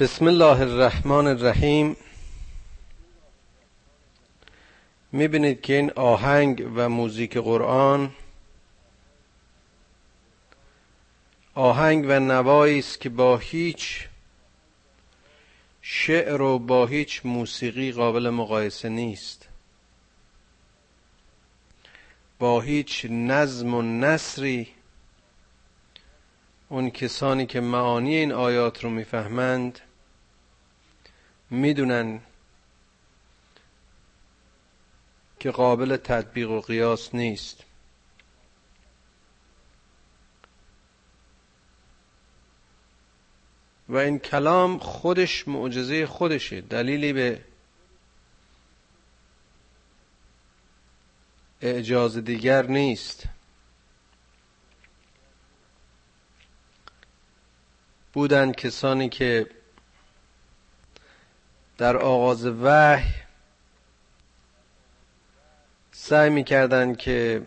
بسم الله الرحمن الرحیم. می‌بینید که این آهنگ و موزیک قرآن آهنگ و نوایی است که با هیچ شعر و با هیچ موسیقی قابل مقایسه نیست. با هیچ نظم و نصری اون کسانی که معانی این آیات رو می‌فهمند می‌دونن که قابل تطبیق و قیاس نیست. و این کلام خودش معجزه خودشه. دلیلی به اعجاز دیگر نیست. بودند کسانی که در آغاز وحی سعی می‌کردند که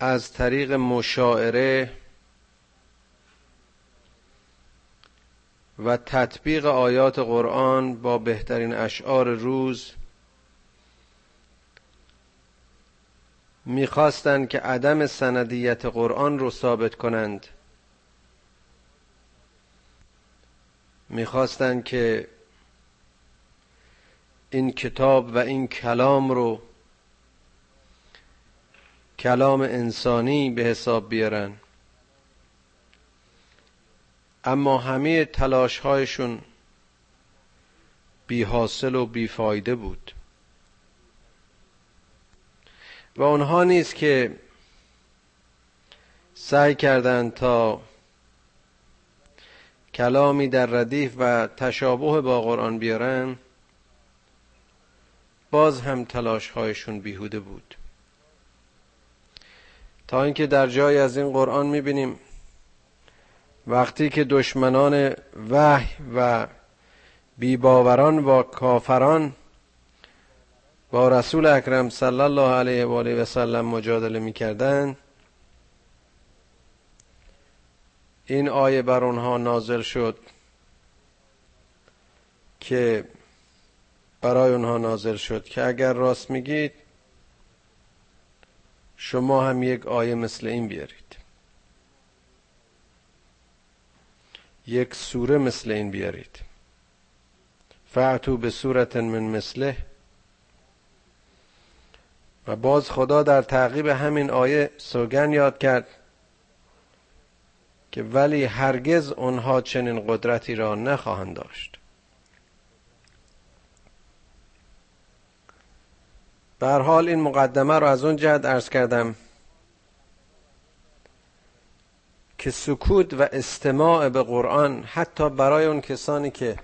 از طریق مشاعره و تطبیق آیات قرآن با بهترین اشعار روز می‌خواستند که عدم سندیت قرآن رو ثابت کنند. می‌خواستند که این کتاب و این کلام رو کلام انسانی به حساب بیارن. اما همه تلاش هایشون بی حاصل و بی فایده بود. و اونها نیست که سعی کردند تا کلامی در ردیف و تشابه با قرآن بیارن باز هم تلاش هایشون بیهوده بود. تا اینکه در جای از این قرآن می‌بینیم وقتی که دشمنان وحی و بیباوران و کافران با رسول اکرم صلی الله علیه و آله و سلم مجادله می‌کردند این آیه بر اونها نازل شد که برای اونها نازل شد که اگر راست میگید شما هم یک آیه مثل این بیارید. یک سوره مثل این بیارید. فعتو به صورت من مثله. و باز خدا در تعقیب همین آیه سوگن یاد کرد. که ولی هرگز آنها چنین قدرتی را نخواهند داشت. به حال این مقدمه رو از اون جهت ارز کردم که سکوت و استماع به قرآن حتی برای اون کسانی که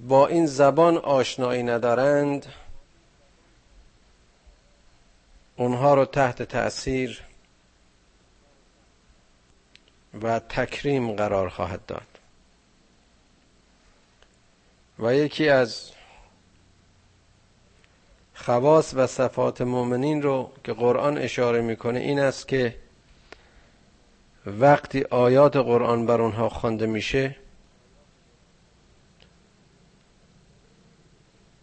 با این زبان آشنایی ندارند اونها رو تحت تأثیر و تکریم قرار خواهد داد. و یکی از خواص و صفات مؤمنین رو که قرآن اشاره می‌کنه این است که وقتی آیات قرآن بر اونها خوانده میشه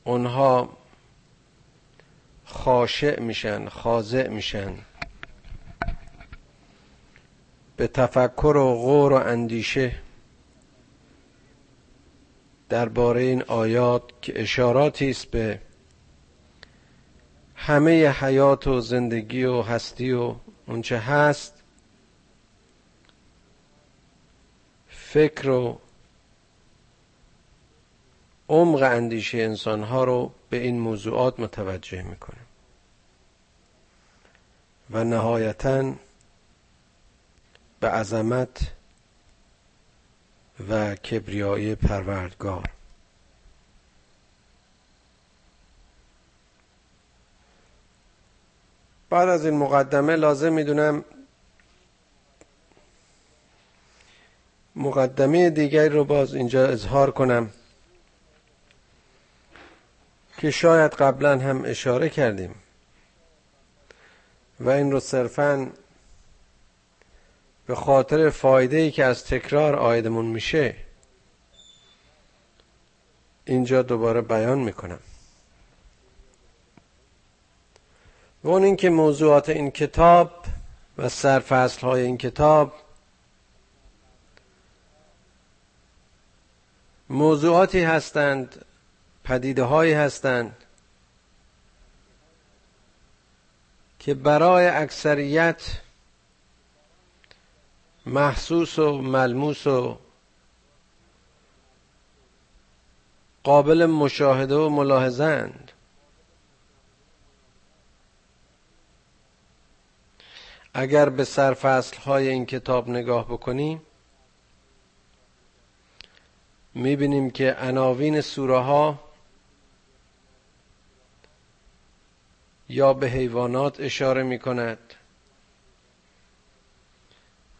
اونها خاشع میشن خاضع میشن. به تفکر و غور و اندیشه درباره این آیات که اشاراتی است به همه حیات و زندگی و هستی و اونچه هست فکر و عمق اندیشه انسان ها رو به این موضوعات متوجه می‌کنه و نهایتا به عظمت و کبریای پروردگار. بعد از این مقدمه لازم می‌دونم مقدمه دیگری رو باز اینجا اظهار کنم که شاید قبلا هم اشاره کردیم و این رو صرفا به خاطر فایده ای که از تکرار آیدمون میشه اینجا دوباره بیان می‌کنم. و اون اینکه موضوعات این کتاب و سرفصل های این کتاب موضوعاتی هستند پدیده هایی هستند که برای اکثریت محسوس و ملموس و قابل مشاهده و ملاحظند اگر به سرفصل های این کتاب نگاه بکنیم می‌بینیم که عناوین سوره ها یا به حیوانات اشاره می کند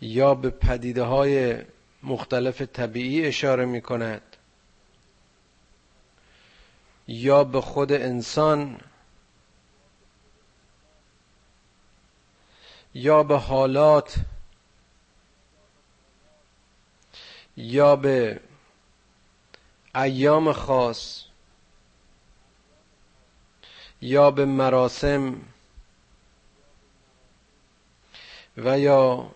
یا به پدیده های مختلف طبیعی اشاره می کند یا به خود انسان یا به حالات یا به ایام خاص یا به مراسم و یا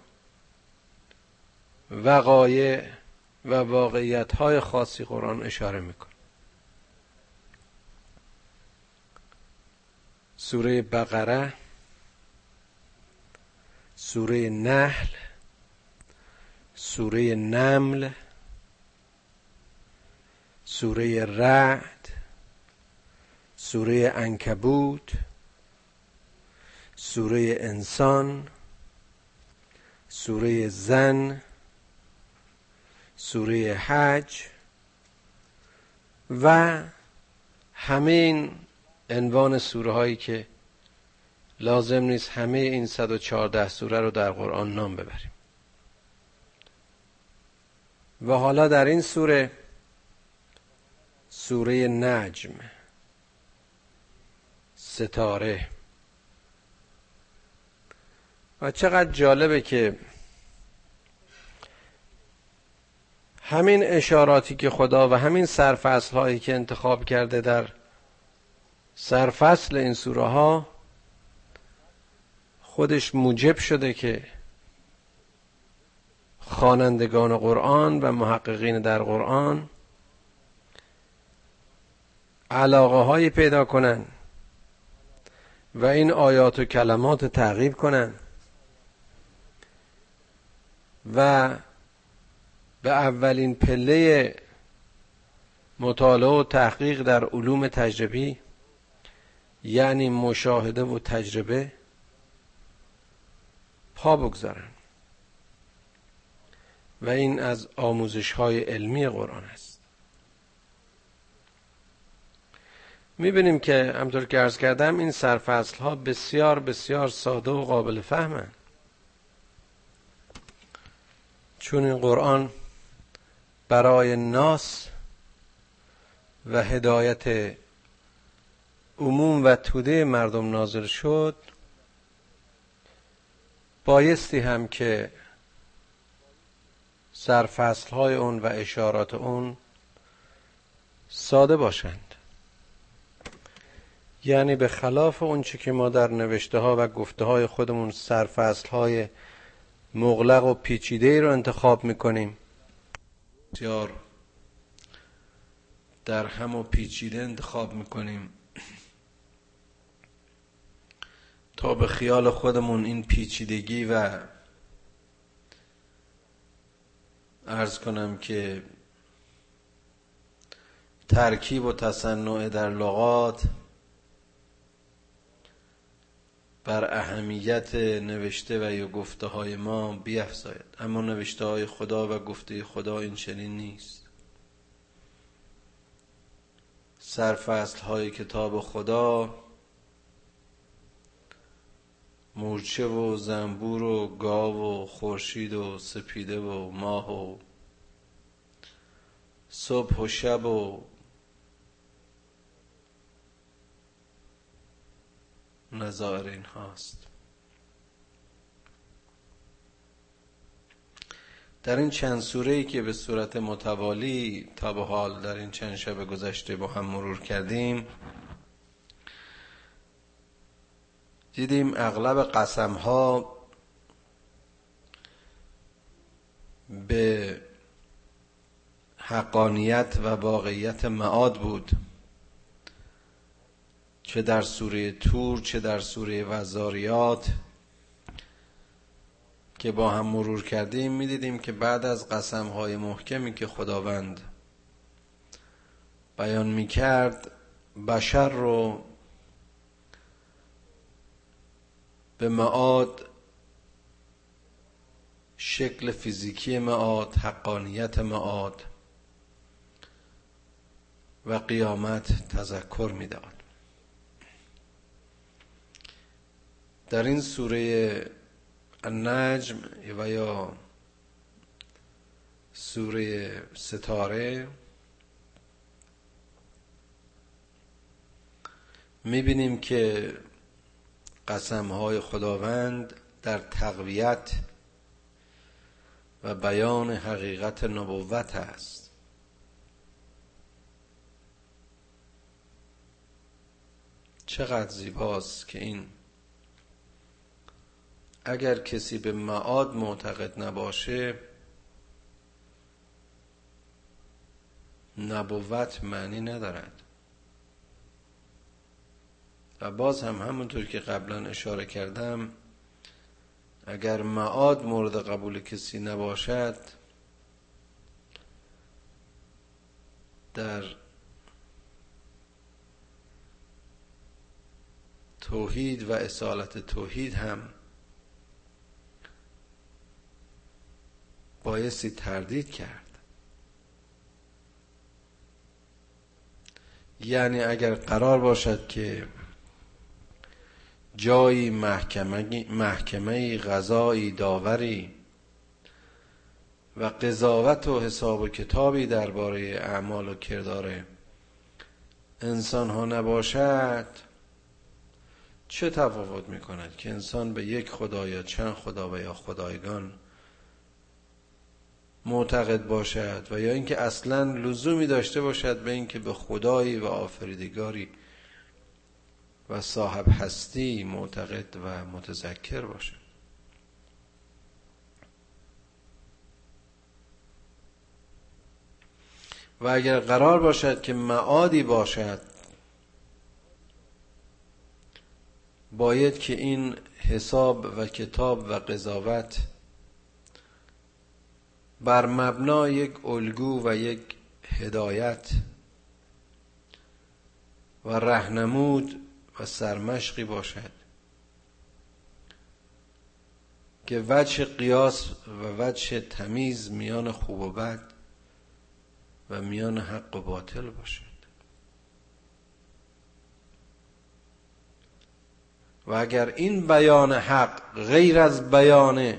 وقایع و واقعیت های خاصی قرآن اشاره می‌کنه سوره بقره سوره نحل سوره نمل سوره رعد سوره انکبوت سوره انسان سوره زن سوره حج و همین عنوان سوره هایی که لازم نیست همه این 114 سوره رو در قرآن نام ببریم. و حالا در این سوره سوره نجم ستاره. و چقدر جالبه که همین اشاراتی که خدا و همین سرفصل هایی که انتخاب کرده در سرفصل این سوره ها خودش موجب شده که خوانندگان قرآن و محققین در قرآن علاقه هایی پیدا کنن و این آیات و کلمات تعقیب کنن و به اولین پله مطالعه و تحقیق در علوم تجربی یعنی مشاهده و تجربه پا بگذارن. و این از آموزش های علمی قرآن است. می‌بینیم که همطور که ارز کردم این سرفصل ها بسیار بسیار ساده و قابل فهمند چون این قرآن برای ناس و هدایت عموم و توده مردم نازل شد بایستی هم که سرفصل های اون و اشارات اون ساده باشند. یعنی به خلاف اونچه که ما در نوشته ها و گفته های خودمون سرفصل های مغلق و پیچیده رو انتخاب می‌کنیم بسیار در هم و پیچیده انتخاب می‌کنیم. تا به خیال خودمون این پیچیدگی و ارز کنم که ترکیب و تصنع در لغات بر اهمیت نوشته و یا گفته های ما بیافزاید اما نوشته های خدا و گفته خدا این چنین نیست. سرفصل های کتاب خدا مورچه و زنبور و گاو و خورشید و سپیده و ماه و صبح و شب و نظائر این هاست در این چند سوره ای که به صورت متوالی تا به حال در این چند شب گذشته با هم مرور کردیم دیدیم اغلب قسم ها به حقانیت و واقعیت معاد بود. چه در سوره تور چه در سوره وزاریات که با هم مرور کردیم می‌دیدیم که بعد از قسم های محکمی که خداوند بیان می‌کرد بشر رو به معاد شکل فیزیکی معاد حقانیت معاد و قیامت تذکر می‌داد. در این سوره النجم و یا سوره ستاره می‌بینیم که قسم های خداوند در تقویت و بیان حقیقت نبوت است چقدر زیباست که این اگر کسی به معاد معتقد نباشه نبوت معنی ندارد. و باز هم همونطور که قبلا اشاره کردم اگر معاد مورد قبول کسی نباشد در توحید و اصالت توحید هم بایستی تردید کرد. یعنی اگر قرار باشد که جایی محکمه, محکمه غذایی داوری و قضاوت و حساب و کتابی درباره اعمال و کردار انسان ها نباشد چه تفاوت می کند که انسان به یک خدا یا چند خدا و یا خدایگان معتقد باشد و یا اینکه اصلا لزومی داشته باشد به اینکه به خدایی و آفریدگاری و صاحب هستی معتقد و متذکر باشد. و اگر قرار باشد که معادی باشد باید که این حساب و کتاب و قضاوت بر مبنای یک الگو و یک هدایت و رهنمود و سرمشقی باشد که وجه قیاس و وجه تمیز میان خوب و بد و میان حق و باطل باشد. و اگر این بیان حق غیر از بیان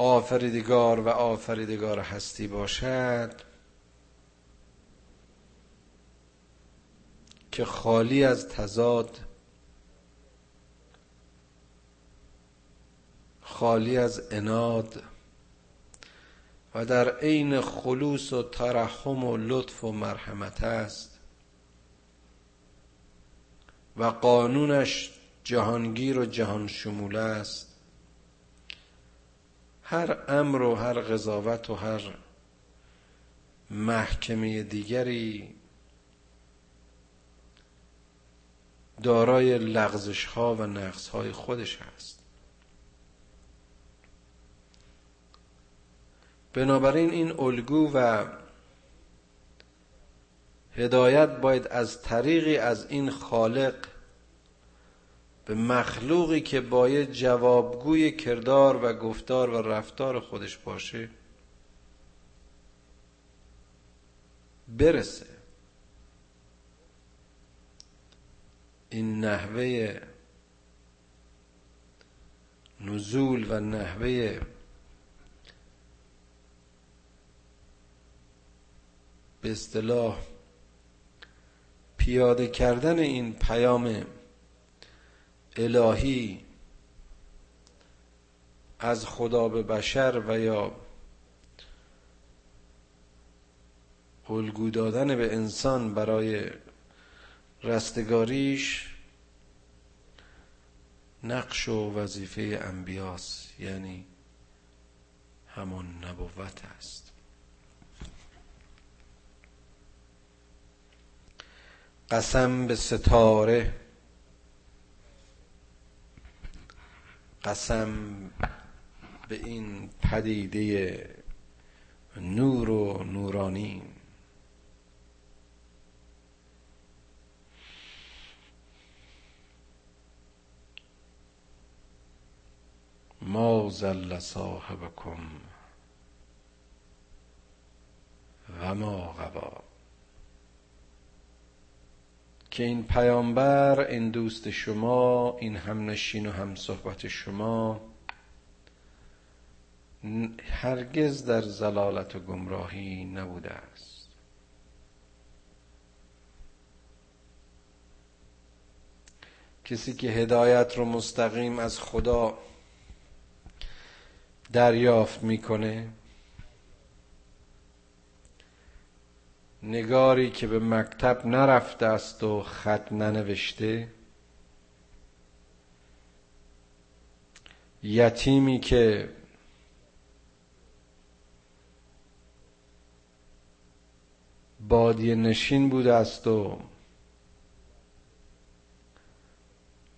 آفریدگار و آفریدگار هستی باشد که خالی از تضاد خالی از اناد و در عین خلوص و ترحم و لطف و مرحمت است و قانونش جهانگیر و جهان شمول است. هر امر و هر قضاوت و هر محکمه دیگری دارای لغزش ها و نقص های خودش هست. بنابراین این الگو و هدایت باید از طریقی از این خالق به مخلوقی که باید جوابگوی کردار و گفتار و رفتار خودش باشه برسه. این نحوه نزول و نحوه به اصطلاح پیاده کردن این پیام الهی از خدا به بشر و یا الگو دادن به انسان برای رستگاریش نقش و وظیفه انبیاست یعنی همون نبوت است. قسم به ستاره قسم به این پدیده نور و نورانی. ما زل صاحبکم و ما که این پیامبر این دوست شما این همنشین و هم صحبت شما هرگز در زلالت و گمراهی نبوده است. کسی که هدایت رو مستقیم از خدا دریافت می‌کنه نگاری که به مکتب نرفته است و خط ننوشته. یتیمی که بادی نشین بوده است و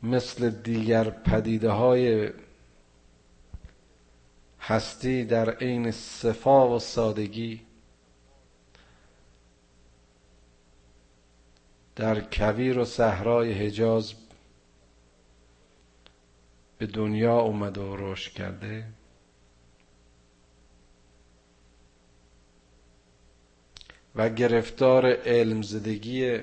مثل دیگر پدیده های هستی در عین صفا و سادگی در کویر و صحرای حجاز به دنیا اومده و رشد کرده. و گرفتار علم زدگی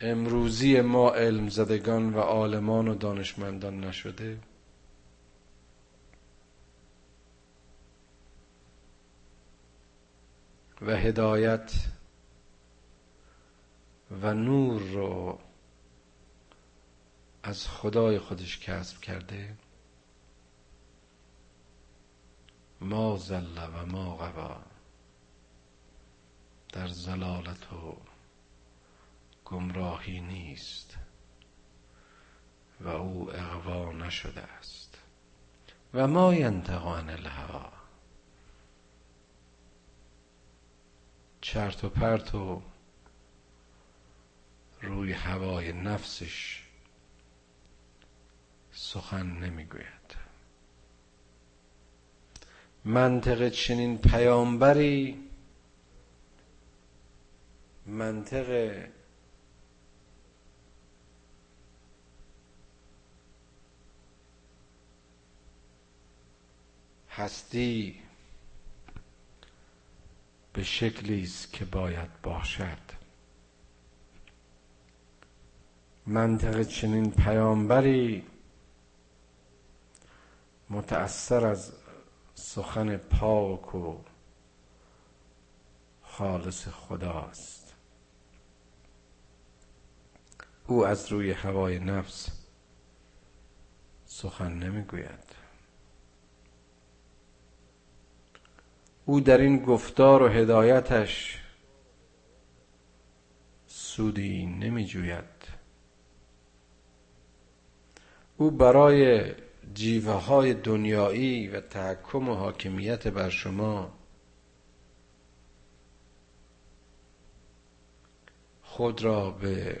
امروزی ما علم زدگان و عالمان و دانشمندان نشده. و هدایت و نور رو از خدای خودش کسب کرده. ما زل و ما غوا در زلالت و گمراهی نیست و او اغوا نشده است. و ما ینطق عن الهوا. چرت و پرت و روی هوای نفسش سخن نمی‌گوید. منطق چنین پیامبری منطق هستی به شکلی است که باید باشد. منطق چنین پیامبری متأثر از سخن پاک و خالص خداست. او از روی هوای نفس سخن نمی‌گوید. او در این گفتار و هدایتش سودی نمی او برای جیوه های دنیایی و تحکم و حاکمیت بر شما خود را به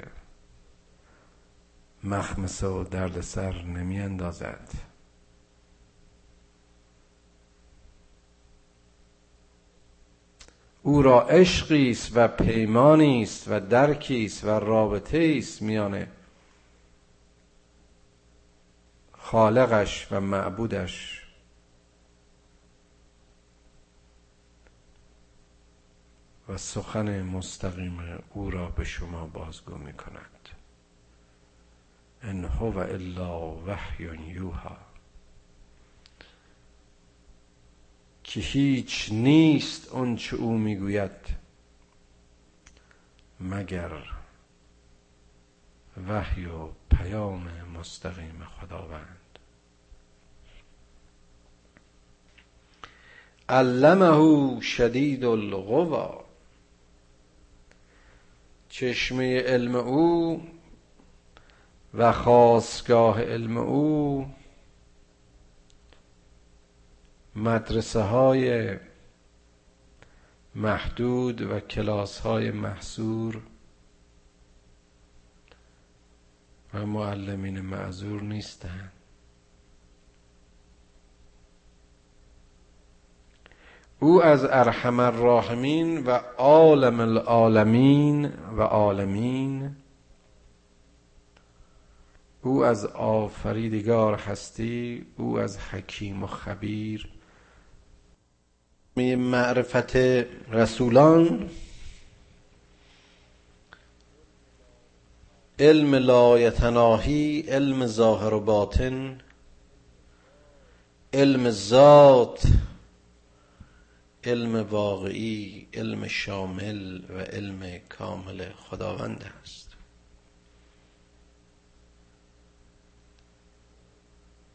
مخمسه و دردسر نمی اندازد او را عشقی است و پیمانی است و درکی است و رابطه است میان خالقش و معبودش. و سخن مستقیم او را به شما بازگو می کند. ان هو الا وحی یوها که هیچ نیست اون چه او می‌گوید مگر وحی و پیام مستقیم خداوند. علمه شدید القوا چشمه علم او و خواستگاه علم او مدرسه های محدود و کلاس های محصور و معلمین معذور نیستند. او از ارحم الراحمین و عالم العالمین و عالمین. او از آفریدگار هستی او از حکیم و خبیر. معرفت رسولان. علم لایتناهی علم ظاهر و باطن. علم ذات علم واقعی علم شامل و علم کامل خداوند است.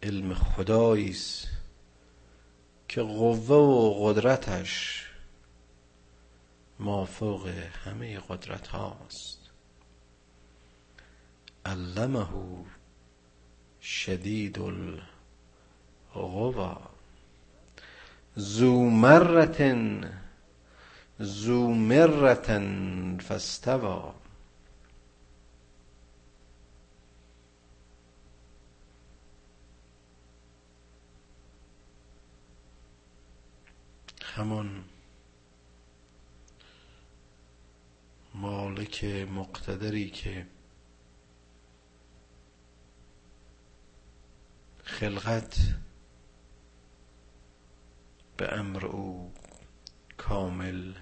علم خدایی است که قوه و قدرتش مافوق همه قدرت هاست علمه شدید القوا ذو مرتن ذو مرتن فاستوى. همان مالک مقتدری که خلقت به امر او کامل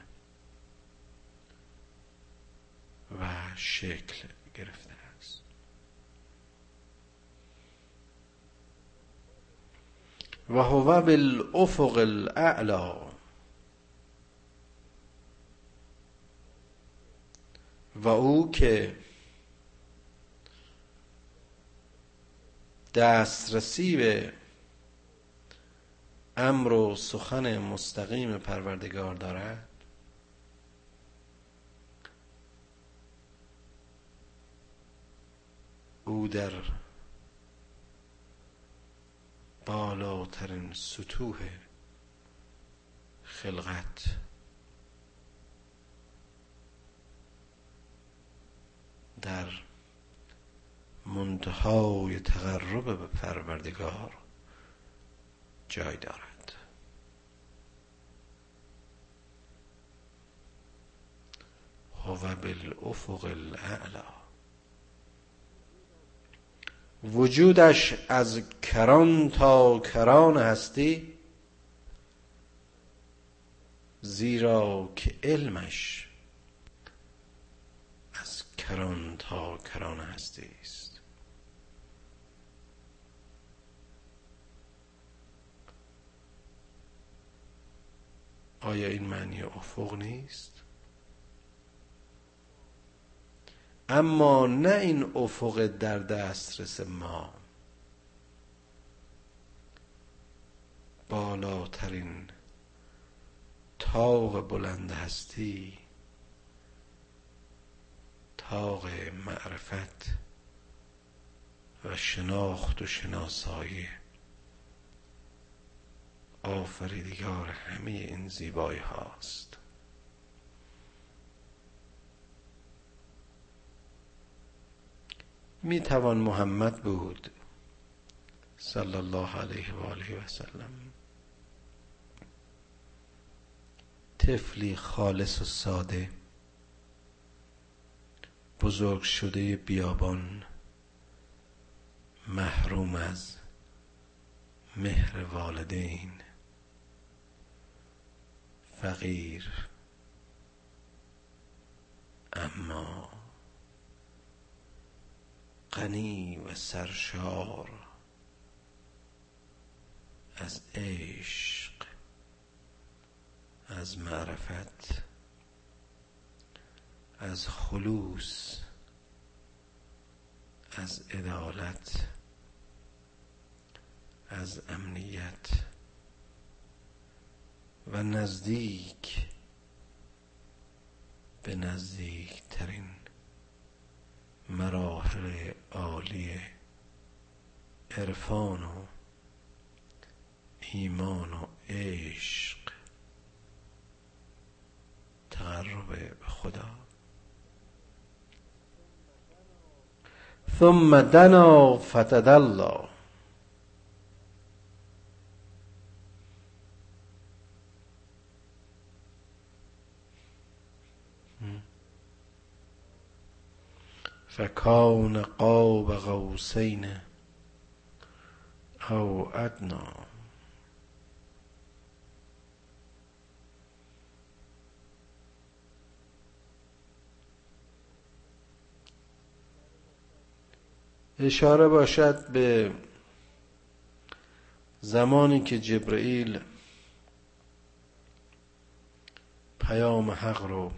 و شکل گرفته است. و هو بالافق الاعلا و او که دسترسی به امر و سخن مستقیم پروردگار دارد؟ او در بالاترین سطوح خلقت. در منتهای تقرب به پروردگار. جای دارد. هو بالافق الاعلا وجودش از کران تا کران هستی زیرا که علمش از کران تا کران هستی است آیا این معنی افق نیست؟ اما نه این افق در دسترس ما. بالاترین تاق بلند هستی تاق معرفت و شناخت و شناسایی. آفریدگار همه این زیبایی هاست. می توان محمد بود صلی الله علیه و آله و سلم. طفلی خالص و ساده بزرگ شده بیابان محروم از مهر والدین. فقیر. اما غنی و سرشار از عشق از معرفت از خلوص از عدالت از امنیت. و نزدیک به نزدیکترین مراحل عالی عرفان و ایمان و عشق تقرب به خدا. ثم دنا فتدلا. فکان قاب قوسین او ادنا. اشاره باشد به زمانی که جبرئیل پیام حق رو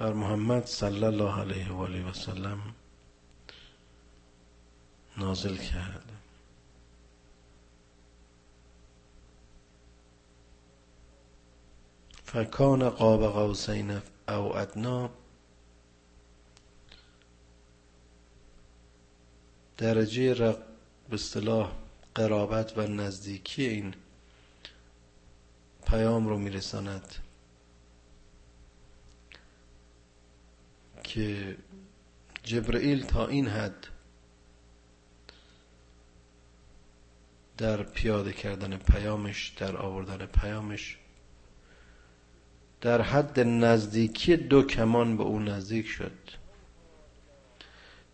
بر محمد صلی الله علیه و آله و سلم نازل کرد. فکان قاب قوسین او ادنا درجه رق به اصطلاح قرابت و نزدیکی این پیام رو میرساند. که جبرئیل تا این حد در پیاده کردن پیامش در آوردن پیامش در حد نزدیکی دو کمان به او نزدیک شد.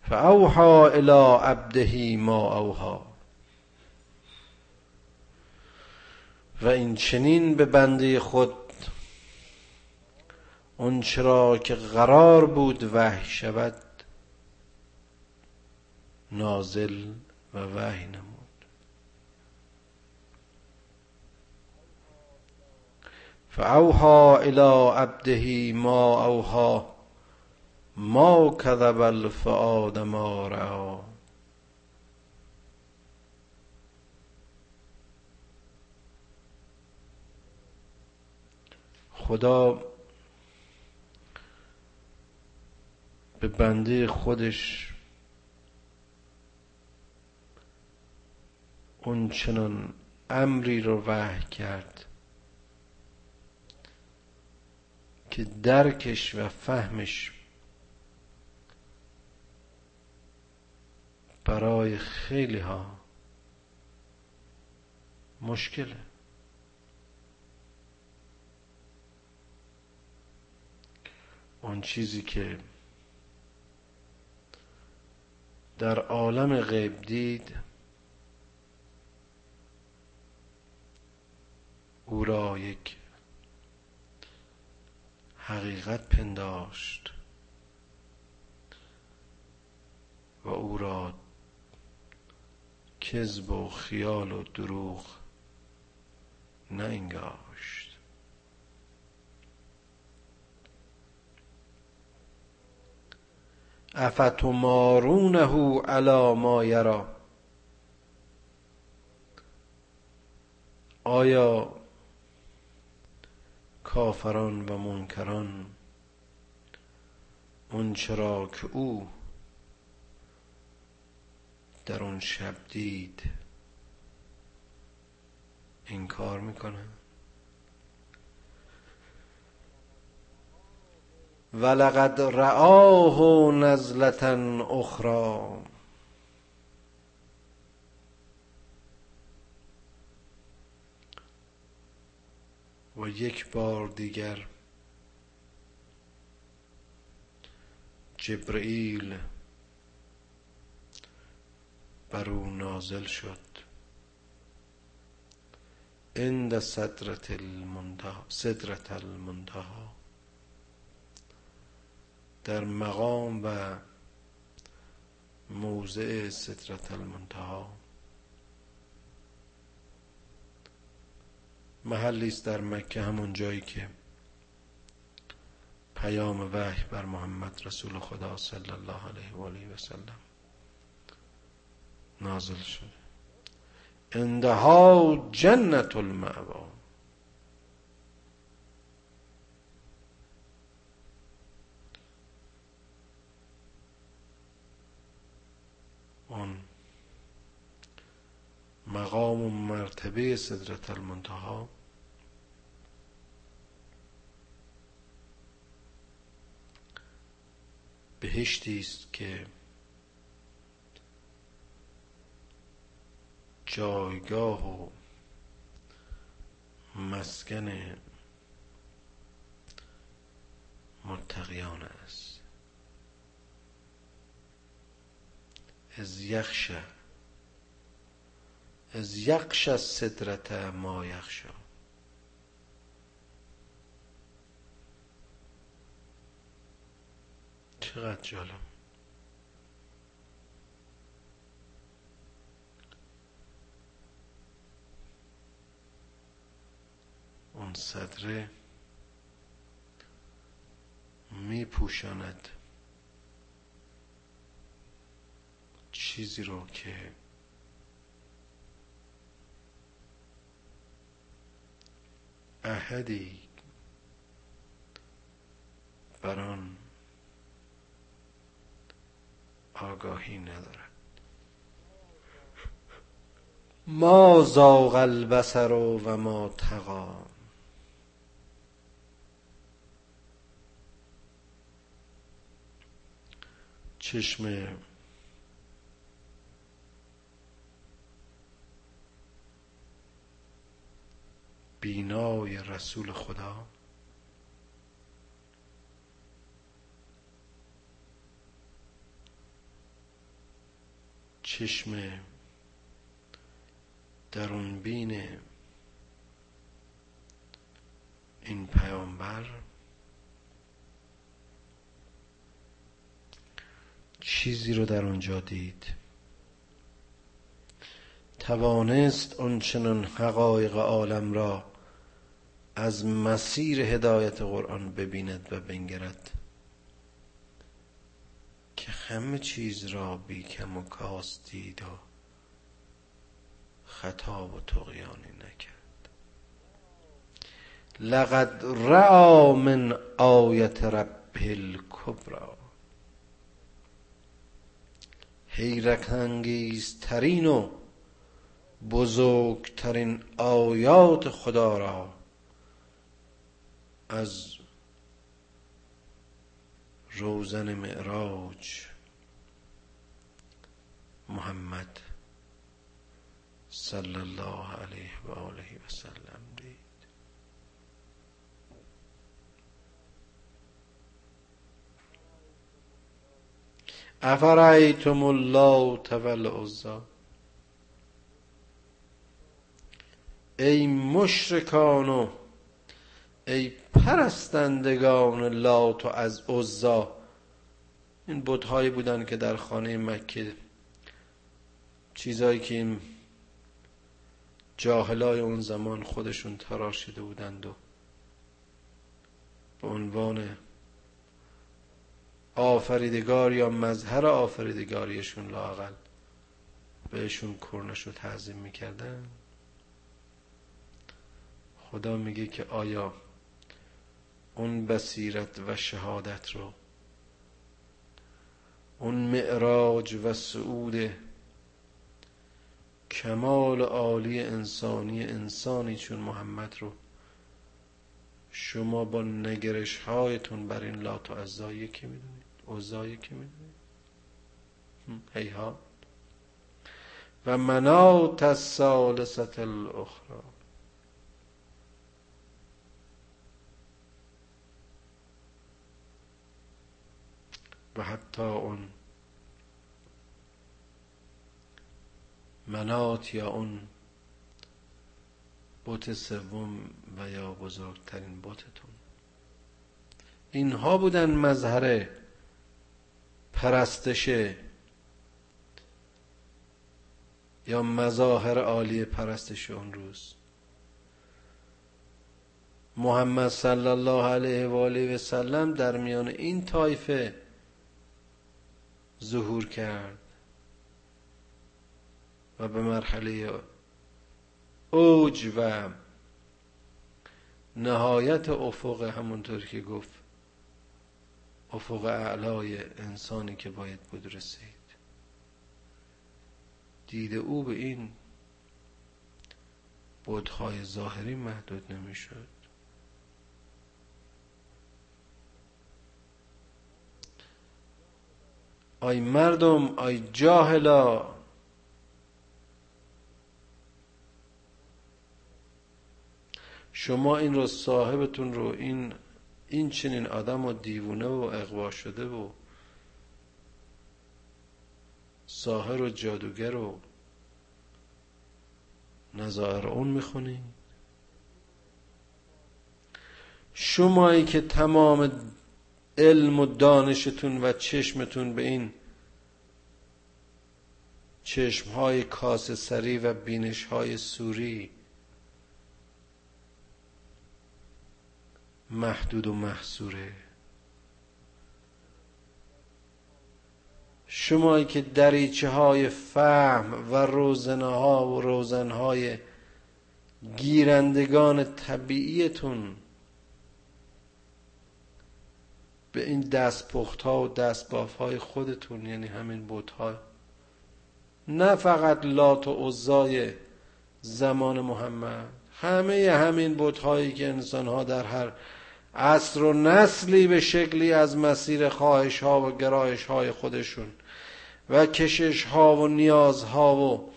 فاوحا الى عبده ما اوها و این چنین به بنده خود اون چرا که قرار بود وحی شود نازل و وحی نمود. فاوها الى عبده ما اوها ما کذب الفؤاد ما رعا خدا به بنده خودش اون چنان امری رو وحی کرد که درکش و فهمش برای خیلی ها مشکله. اون چیزی که در عالم غیب دید او را یک حقیقت پنداشت و او را کذب و خیال و دروغ نینگاشت افتمارونه علی ما یرا. آیا کافران و منکران اون چرا که او در اون شب دید انکار می‌کنن ولقد رآه نزلتا اخرى و یک بار دیگر جبرئیل بر او نازل شد. عند صدرت المنتها صدرت در مقام و موضع صدرت المنتها. محلی است در مکه همون جایی که پیام وحی بر محمد رسول خدا صلی الله علیه و آله و سلم نازل شده. اندها جنت المعوا اون مقام و مرتبه صدرت المنتها بهشتی است که جایگاه و مسکن متقیان است. از یخشه از یخش صدرت ما یخشا چقدر جالب. اون صدره می پوشاند چیزی رو که احدی بر آن آگاهی ندارد. ما زاغ البصر و ما تقا. چشم بینای رسول خدا؟ چشم درون بین این پیامبر چیزی رو در آنجا دید. توانست چنان حقایق عالم را از مسیر هدایت قرآن ببیند و بنگرد که همه چیز را بی کم و کاست دید و خطا و تقیانی نکرد. لقد رعا من آیت رب الکبرا حیرت انگیزترین و بزرگترین آیات خدا را از روزن معراج محمد صلی الله علیه و آله و سلم دید. افرایتم الله والعزا ای مشرکان و ای پرستندگان لات و از عزا. این بودهایی بودن که در خانه مکه. چیزایی که جاهلای اون زمان خودشون تراشیده بودند و به عنوان آفریدگار یا مظهر آفریدگاریشون لاقل بهشون کرنش رو تعظیم می‌کردن. خدا میگه که آیا اون بصیرت و شهادت رو اون معراج و سعود کمال عالی انسانی انسانی چون محمد رو شما با نگرش هایتون بر این لات و عزایی که می‌دونید اوزایی که می‌دونید؟ هیها و منات الثالثت الاخرى و حتی اون منات یا اون بوت سوم و یا بزرگترین بوتتون اینها بودن مظهر پرستش یا مظاهر عالی پرستش اون روز. محمد صلی الله علیه و آله و سلم در میان این طایفه ظهور کرد و به مرحله اوج و نهایت افق همونطور که گفت افق اعلای انسانی که باید بود رسید دید او به این بودهای ظاهری محدود نمی‌شد. آی مردم آی جاهلا. شما این رو صاحبتون رو این این چنین آدم و دیوونه و اقوا شده و ساهر و جادوگر و نظائر اون می‌خونی؟ شمایی که تمام علم و دانشتون و چشمتون به این چشم های کاس سری و بینش های سوری محدود و محصوره. شمایی که دریچه های فهم و روزنه ها و روزن های گیرندگان طبیعیتون به این دستپخت ها و دستباف های خودتون یعنی همین بوت ها نه فقط لات و عزای زمان محمد همه همین بوت هایی که انسان ها در هر عصر و نسلی به شکلی از مسیر خواهش ها و گرایش های خودشون و کشش ها و نیاز ها و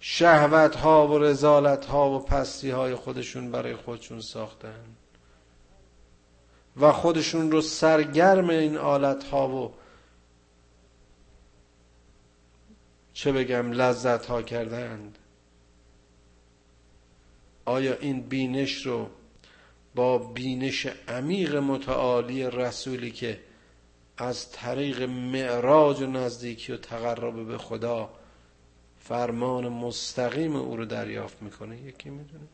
شهوت ها و رزالت ها و پستی های خودشون برای خودشون ساختن. و خودشون رو سرگرم این آلت ها و چه بگم لذت ها کردند. آیا این بینش رو با بینش عمیق متعالی رسولی که از طریق معراج و نزدیکی و تقرب به خدا فرمان مستقیم او رو دریافت می‌کنه یکی می‌دونه؟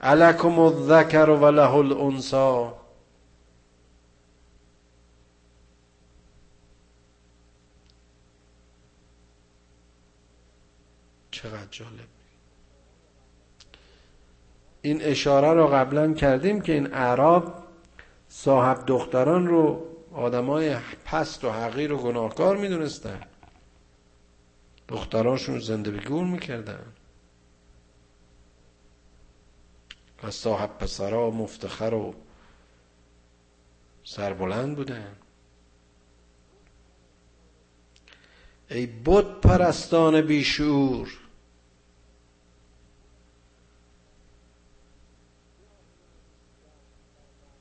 علکم الذکر و له الانسا چقدر جالب. این اشاره رو قبلا کردیم که این اعراب صاحب دختران رو آدمای پست و حقیر و گناهکار می‌دونستن. دخترانشون زنده بگور می‌کردن. و صاحب پسرها مفتخر و سربلند بودن. ای بود پرستان بیشور.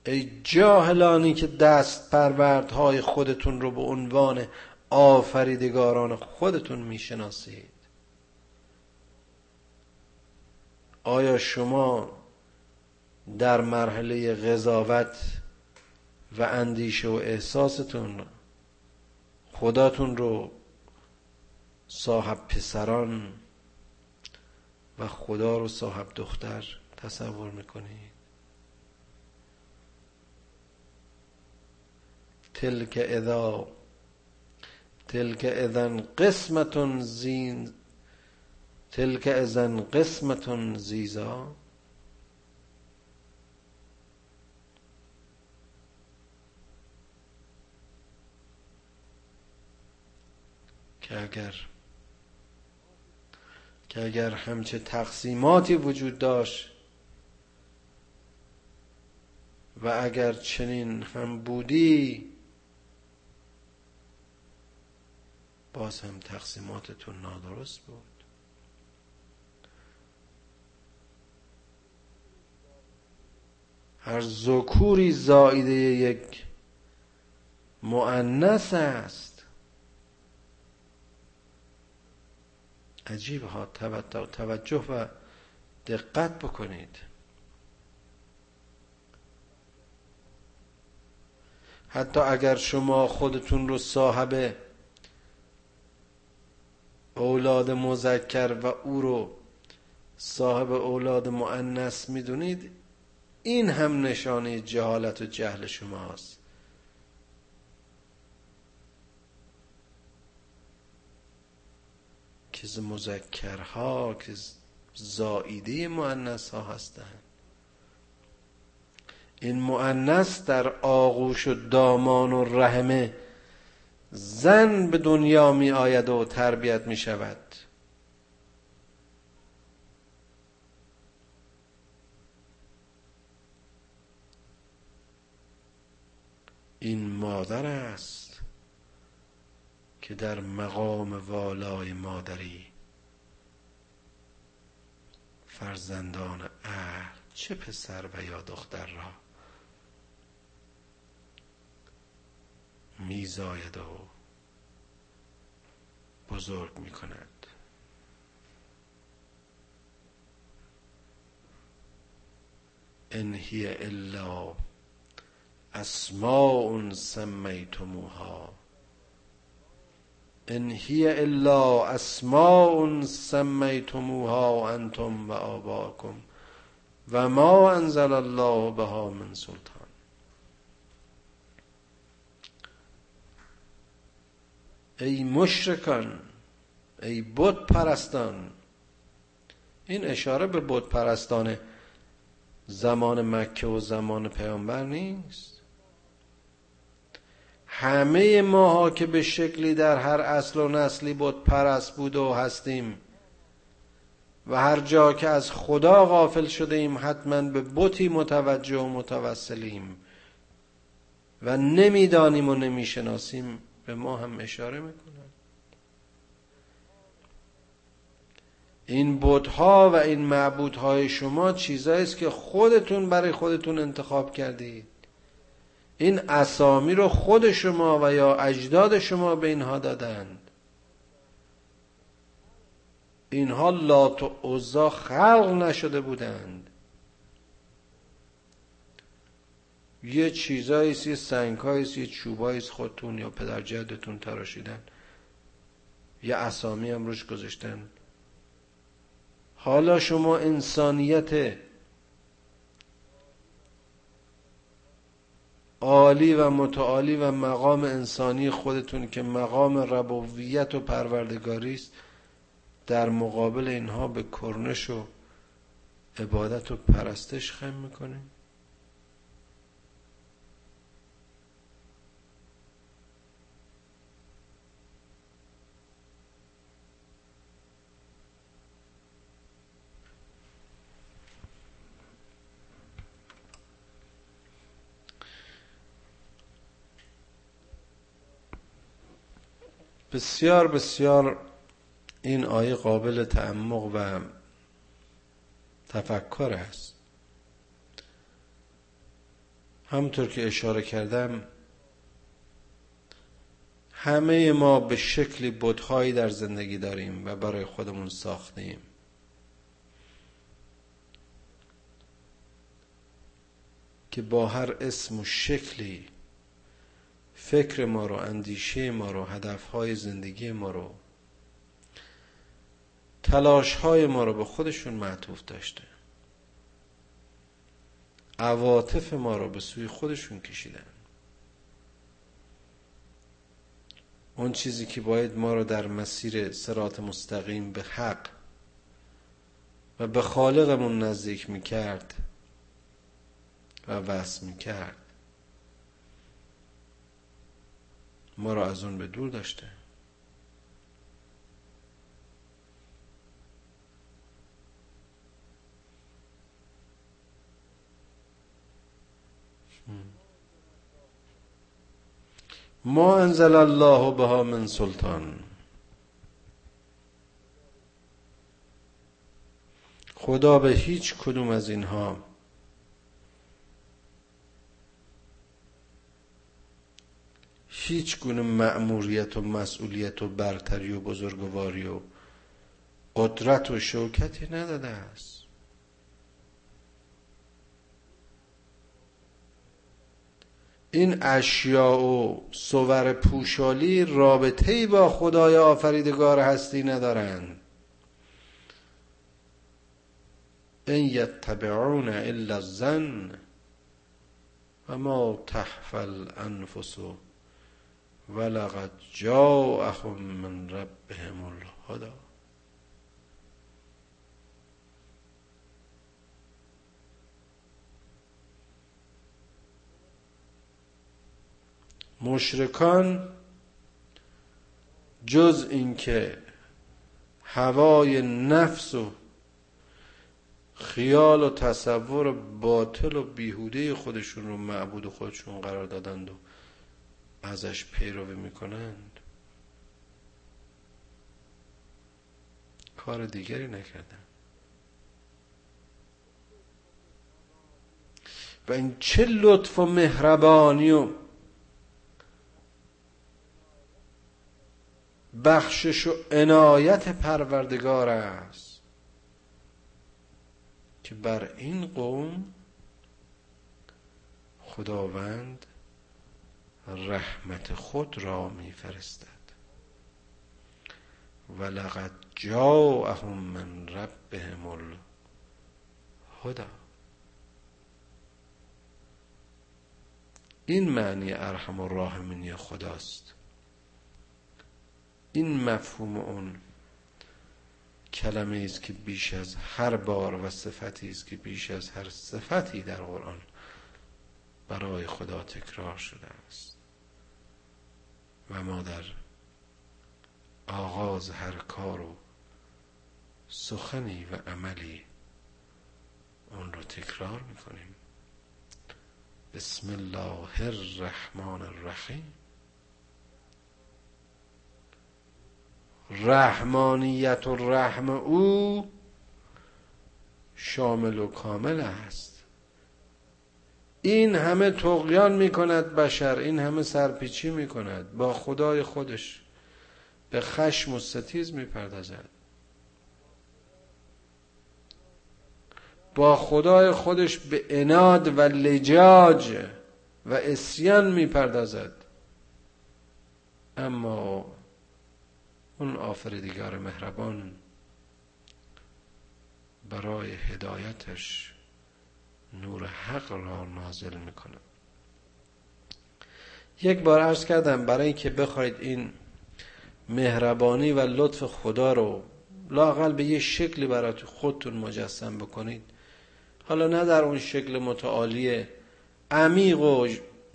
ای جاهلانی که دست پروردهای خودتون رو به عنوان آفریدگاران خودتون می‌شناسید. آیا شما در مرحله قضاوت و اندیشه و احساستون خداتون رو صاحب پسران و خدا رو صاحب دختر تصور می‌کنید. تلک اذا تلک اذن قسمتون زین تلک اذن قسمتون زیزا. که اگر که اگر همچه تقسیماتی وجود داشت و اگر چنین هم بودی باز هم تقسیماتتون نادرست بود. هر ذکوری زایده یک مؤنث است. عجیب ها توجه و دقت بکنید. حتی اگر شما خودتون رو صاحب اولاد مذکر و او رو صاحب اولاد مؤنث می‌دونید این هم نشانه جهالت و جهل شماست. که مذکرها که زائیده مؤنث ها هستند این مؤنث در آغوش و دامان و رحمه زن به دنیا می آید و تربیت می شود این مادر است. که در مقام والای مادری. فرزندان اهل چه پسر و یا دختر را میزاید و بزرگ می کند ان هی الا اسماء سمیتموها. ان هی الا اسماء سمیتموها انتم و آباکم و ما انزل الله بها من سلطان. ای مشرکان ای بت پرستان این اشاره به بت پرستان زمان مکه و زمان پیامبر نیست؟ همه ماها که به شکلی در هر اصل و نسلی بت پرست بود و هستیم و هر جا که از خدا غافل شده ایم حتما به بتی متوجه و متوسلیم و نمی‌دانیم و نمی‌شناسیم. به ما هم اشاره می‌کنن. این بودها و این معبودهای شما چیزایی است که خودتون برای خودتون انتخاب کردید. این اسامی رو خود شما و یا اجداد شما به اینها دادند اینها لات و عزا خلق نشده بودند. یه چیزایی یه سنگهایی یه چوبایی خودتون یا پدر جدتون تراشیدن. یه اسامی هم روش گذاشتن. حالا شما انسانیت عالی و متعالی و مقام انسانی خودتون که مقام ربویت و پروردگاری است در مقابل اینها به کرنش و عبادت و پرستش خم می‌کنیم. بسیار بسیار این آیه قابل تعمق و تفکر است. همطور که اشاره کردم همه ما به شکلی بودهایی در زندگی داریم و برای خودمون ساختیم. که با هر اسم و شکلی فکر ما رو اندیشه ما رو هدفهای زندگی ما رو تلاش های ما رو به خودشون معطوف داشته. عواطف ما رو به سوی خودشون کشیدن. اون چیزی که باید ما رو در مسیر سرات مستقیم به حق و به خالقمون نزدیک می‌کرد و وصل می‌کرد. ما را از اون به دور داشته. ما انزل الله بها من سلطان. خدا به هیچ کدوم از اینها هیچ گونه مأموریت و مسئولیت و برتری و بزرگواری و قدرت و شوکتی نداده است. این اشیاء و صور پوشالی رابطه با خدای آفریدگار هستی ندارند. این یتبعون الا الزن و ما تحفل انفس. ولقد جاءهم من ربهم الهدى. مشرکان جز اینکه هوای نفس و خیال و تصور باطل و بیهوده خودشون رو معبود خودشون قرار دادند و ازش پیروی می‌کنند. کار دیگری نکردن. و این چه لطف و مهربانی و بخشش و عنایت پروردگار است که بر این قوم خداوند رحمت خود را میفرستد. و لقد جاءهم من ربهم الهدى. این معنی ارحم الراحمینی خداست. این مفهوم اون کلمه است که بیش از هر بار و صفتی است که بیش از هر صفتی در قرآن برای خدا تکرار شده است. و ما در آغاز هر کار و سخنی و عملی اون رو تکرار می‌کنیم. بسم الله الرحمن الرحیم. رحمانیت و رحم او شامل و کامل است. این همه تقیان می کند بشر این همه سرپیچی می کند با خدای خودش به خشم و ستیز می پردازد با خدای خودش به اناد و لجاج و اسیان می پردازد اما اون آفریدگار مهربان برای هدایتش نور حق را نازل می‌کنه یک بار عرض کردم برای اینکه بخواید این مهربانی و لطف خدا رو لاقل به یه شکلی برای خودتون مجسم بکنید. حالا نه در اون شکل متعالی عمیق و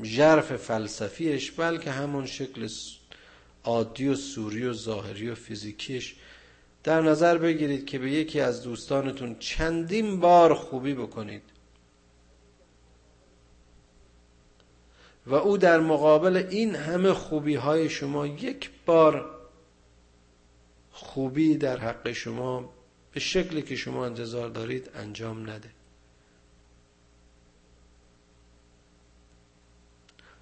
ژرف فلسفیش بلکه همون شکل عادی و سوری و ظاهری و فیزیکیش. در نظر بگیرید که به یکی از دوستانتون چندین بار خوبی بکنید. و او در مقابل این همه خوبی های شما یک بار خوبی در حق شما به شکلی که شما انتظار دارید انجام نده.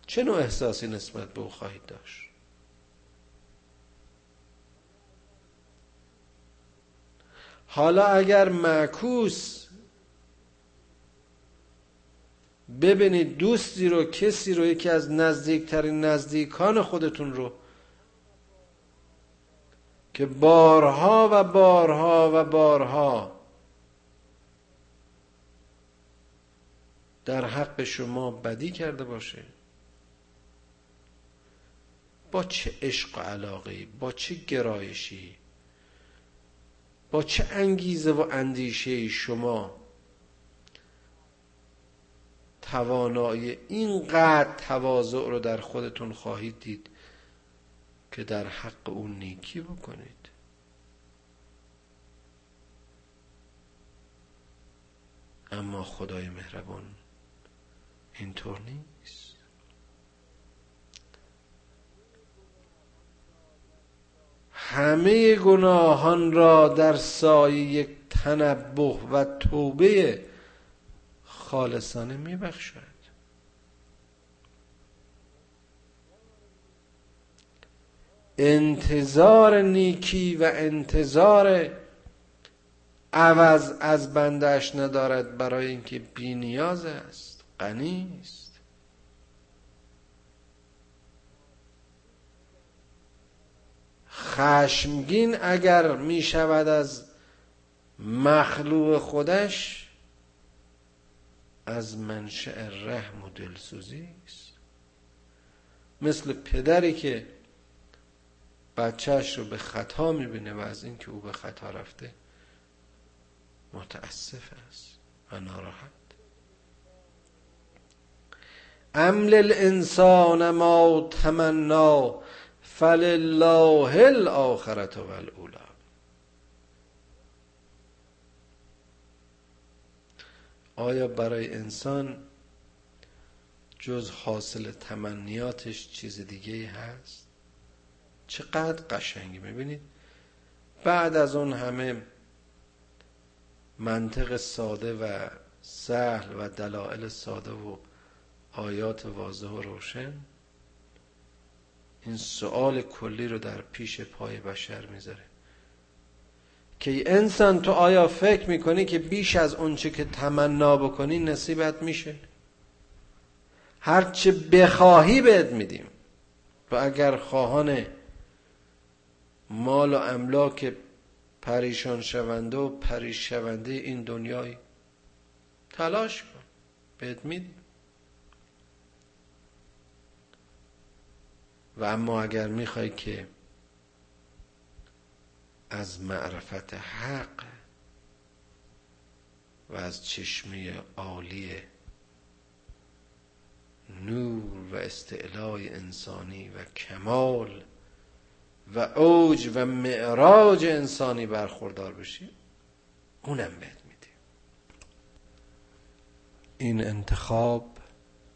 چه نوع احساسی نسبت به او خواهید داشت؟ حالا اگر معکوس ببینید دوستی رو کسی رو یکی از نزدیکترین نزدیکان خودتون رو که بارها و بارها و بارها در حق شما بدی کرده باشه. با چه عشق و علاقه با چه گرایشی با چه انگیزه و اندیشه شما توانایی اینقدر تواضع رو در خودتون خواهید دید که در حق اون نیکی بکنید. اما خدای مهربان اینطور نیست. همه گناهان را در سایه یک تنبه و توبه خالصانه میبخشد. انتظار نیکی و انتظار عوض از بندش ندارد برای اینکه بینیاز است غنی است. خشمگین اگر می شود از مخلوق خودش از منشأ رحم و دلسوزی است. مثل پدری که بچهش رو به خطا می‌بینه و از اینکه او به خطا رفته متاسف است و ناراحت. ام للانسان ما تمنا فلله الاخرت و الاولا آیا برای انسان جز حاصل تمنیاتش چیز دیگه هست؟ چقدر قشنگی. می‌بینید بعد از اون همه منطق ساده و سهل و دلایل ساده و آیات واضح و روشن این سوال کلی رو در پیش پای بشر می‌ذاره. که انسان تو آیا فکر می‌کنی که بیش از اونچه که تمنا بکنی نصیبت میشه؟ هرچه بخواهی بهت میدیم. و اگر خواهان مال و املاک پریشان شونده و پریش شونده این دنیای تلاش کن. بهت میدیم. و اما اگر می‌خوای که از معرفت حق و از چشمه عالی نور و استعلای انسانی و کمال و اوج و معراج انسانی برخوردار بشی اونم بهت میده این انتخاب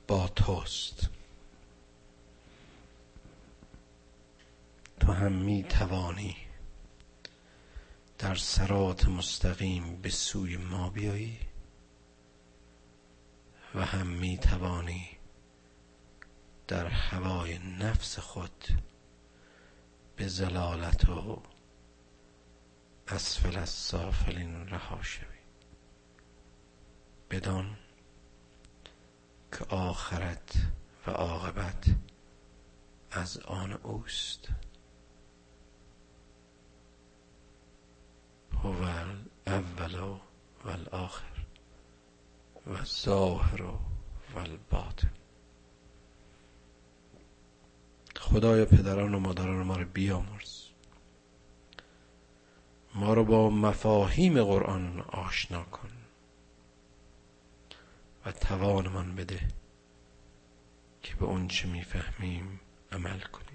با توست. تو هم می توانی در سرات مستقیم به سوی ما بیایی و هم می توانی در هوای نفس خود به زلالت و اسفل از سافلین رها شوی. بدان که آخرت و عاقبت از آن اوست. هو الاول و الاخر و الظاهر و الباطن خدای پدران و مادران ما رو بیامرز. ما رو با مفاهیم قرآن آشنا کن و توانمان بده که به اون چه می‌فهمیم عمل کنیم.